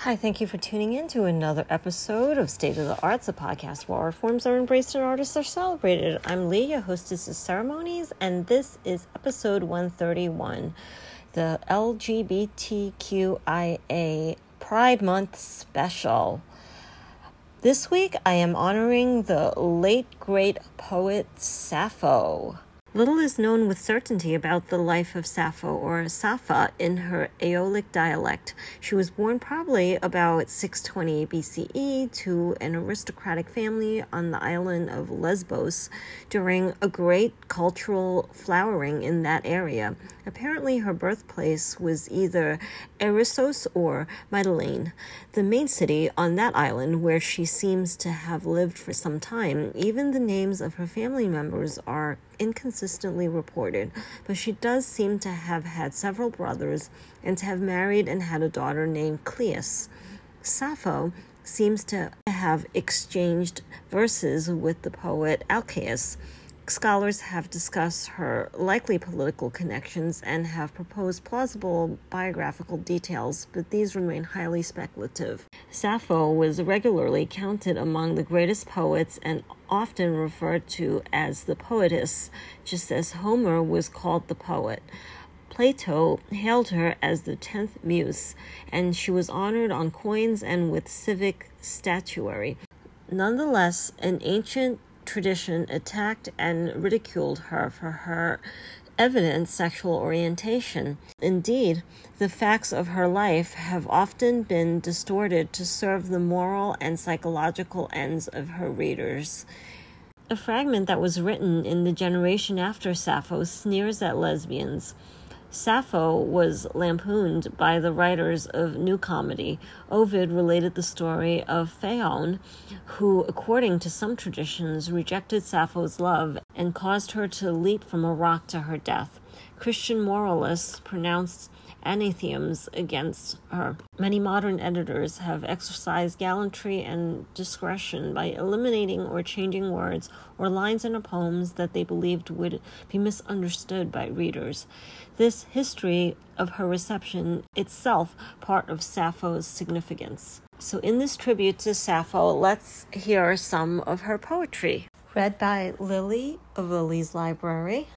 Hi, thank you for tuning in to another episode of State of the Arts, a podcast where art forms are embraced and artists are celebrated. I'm Leah, hostess of ceremonies, and this is episode 131, the LGBTQIA Pride Month special. This week I am honoring the late great poet Sappho. Little is known with certainty about the life of Sappho, or Sappha in her Aeolic dialect. She was born probably about 620 BCE to an aristocratic family on the island of Lesbos during a great cultural flowering in that area. Apparently, her birthplace was either Erissos or Mytilene, the main city on that island where she seems to have lived for some time. Even the names of her family members are inconsistently reported, but she does seem to have had several brothers and to have married and had a daughter named Cleis. Sappho seems to have exchanged verses with the poet Alcaeus. Scholars have discussed her likely political connections and have proposed plausible biographical details, but these remain highly speculative. Sappho was regularly counted among the greatest poets and often referred to as the poetess, just as Homer was called the poet. Plato hailed her as the tenth muse, and she was honored on coins and with civic statuary. Nonetheless, an ancient tradition attacked and ridiculed her for her evident sexual orientation. Indeed, the facts of her life have often been distorted to serve the moral and psychological ends of her readers. A fragment that was written in the generation after Sappho sneers at lesbians. Sappho was lampooned by the writers of New Comedy. Ovid related the story of Phaon, who, according to some traditions, rejected Sappho's love and caused her to leap from a rock to her death. Christian moralists pronounced anathems against her. Many modern editors have exercised gallantry and discretion by eliminating or changing words or lines in her poems that they believed would be misunderstood by readers. This history of her reception itself part of Sappho's significance. So in this tribute to Sappho, let's hear some of her poetry. Read by Lily of Lily's Library.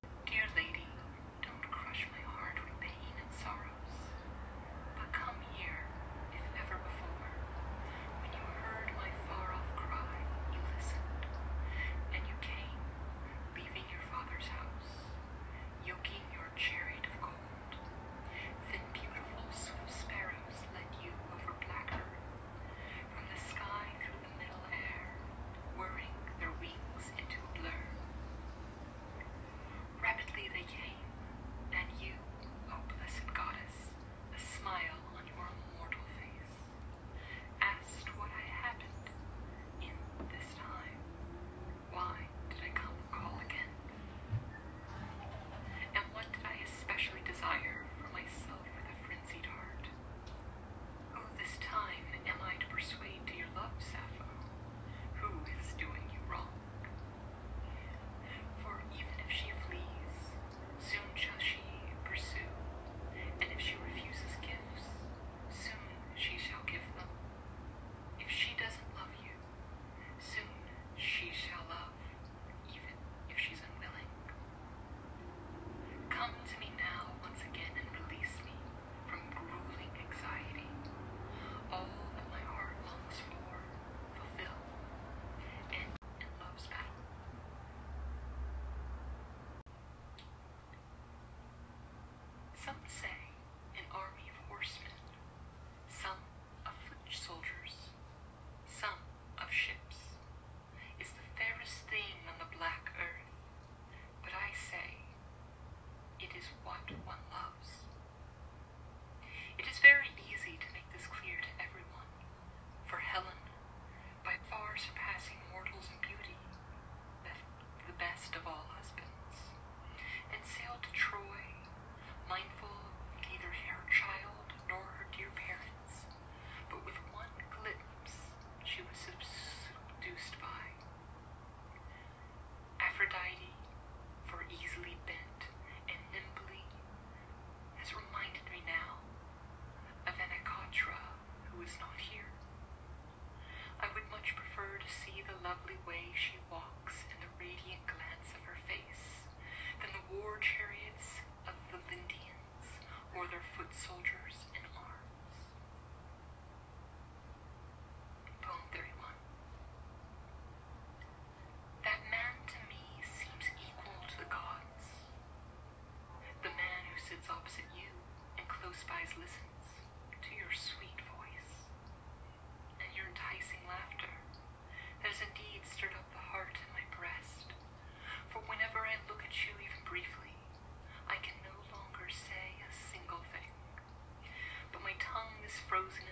frozen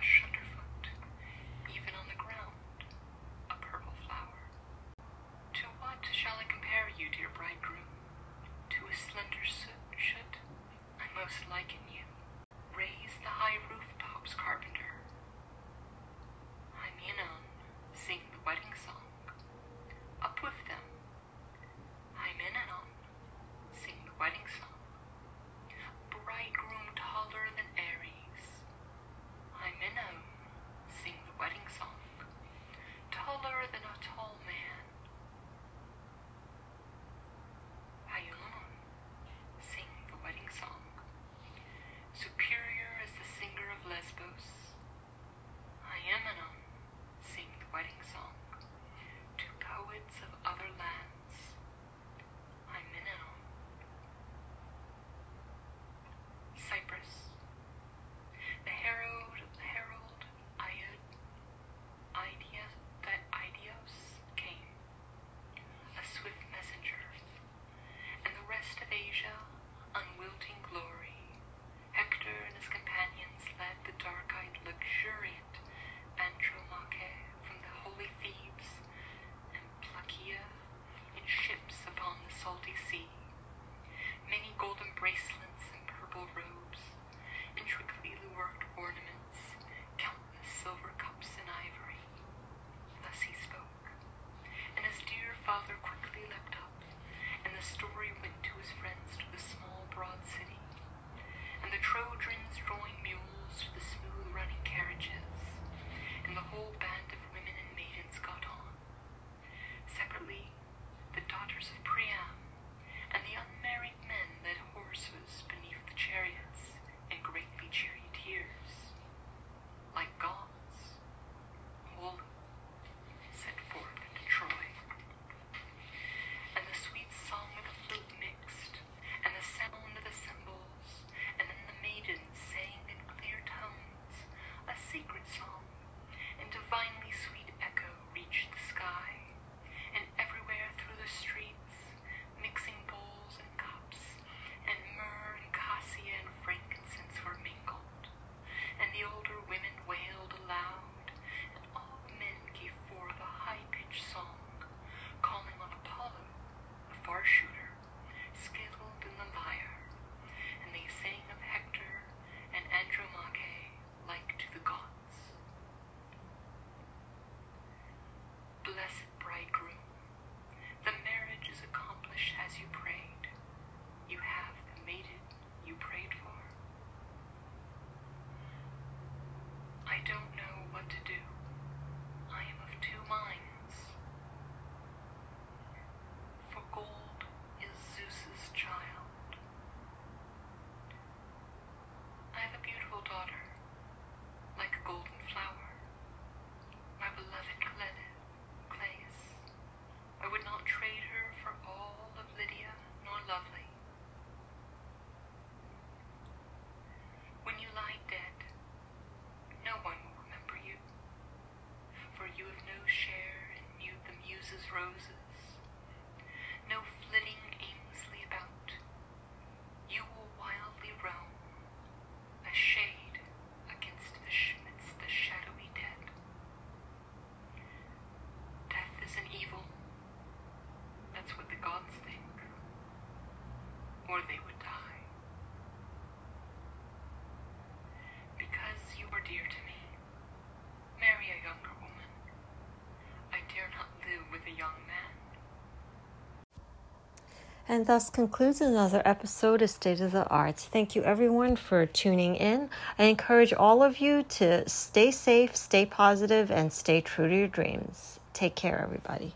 crashed. throwing mules to the smooth running carriages, and the whole band would die. Because you dear to me, marry a younger woman. I dare not live with a young man. And thus concludes another episode of State of the Arts. Thank you, everyone, for tuning in. I encourage all of you to stay safe, stay positive, and stay true to your dreams. Take care, everybody.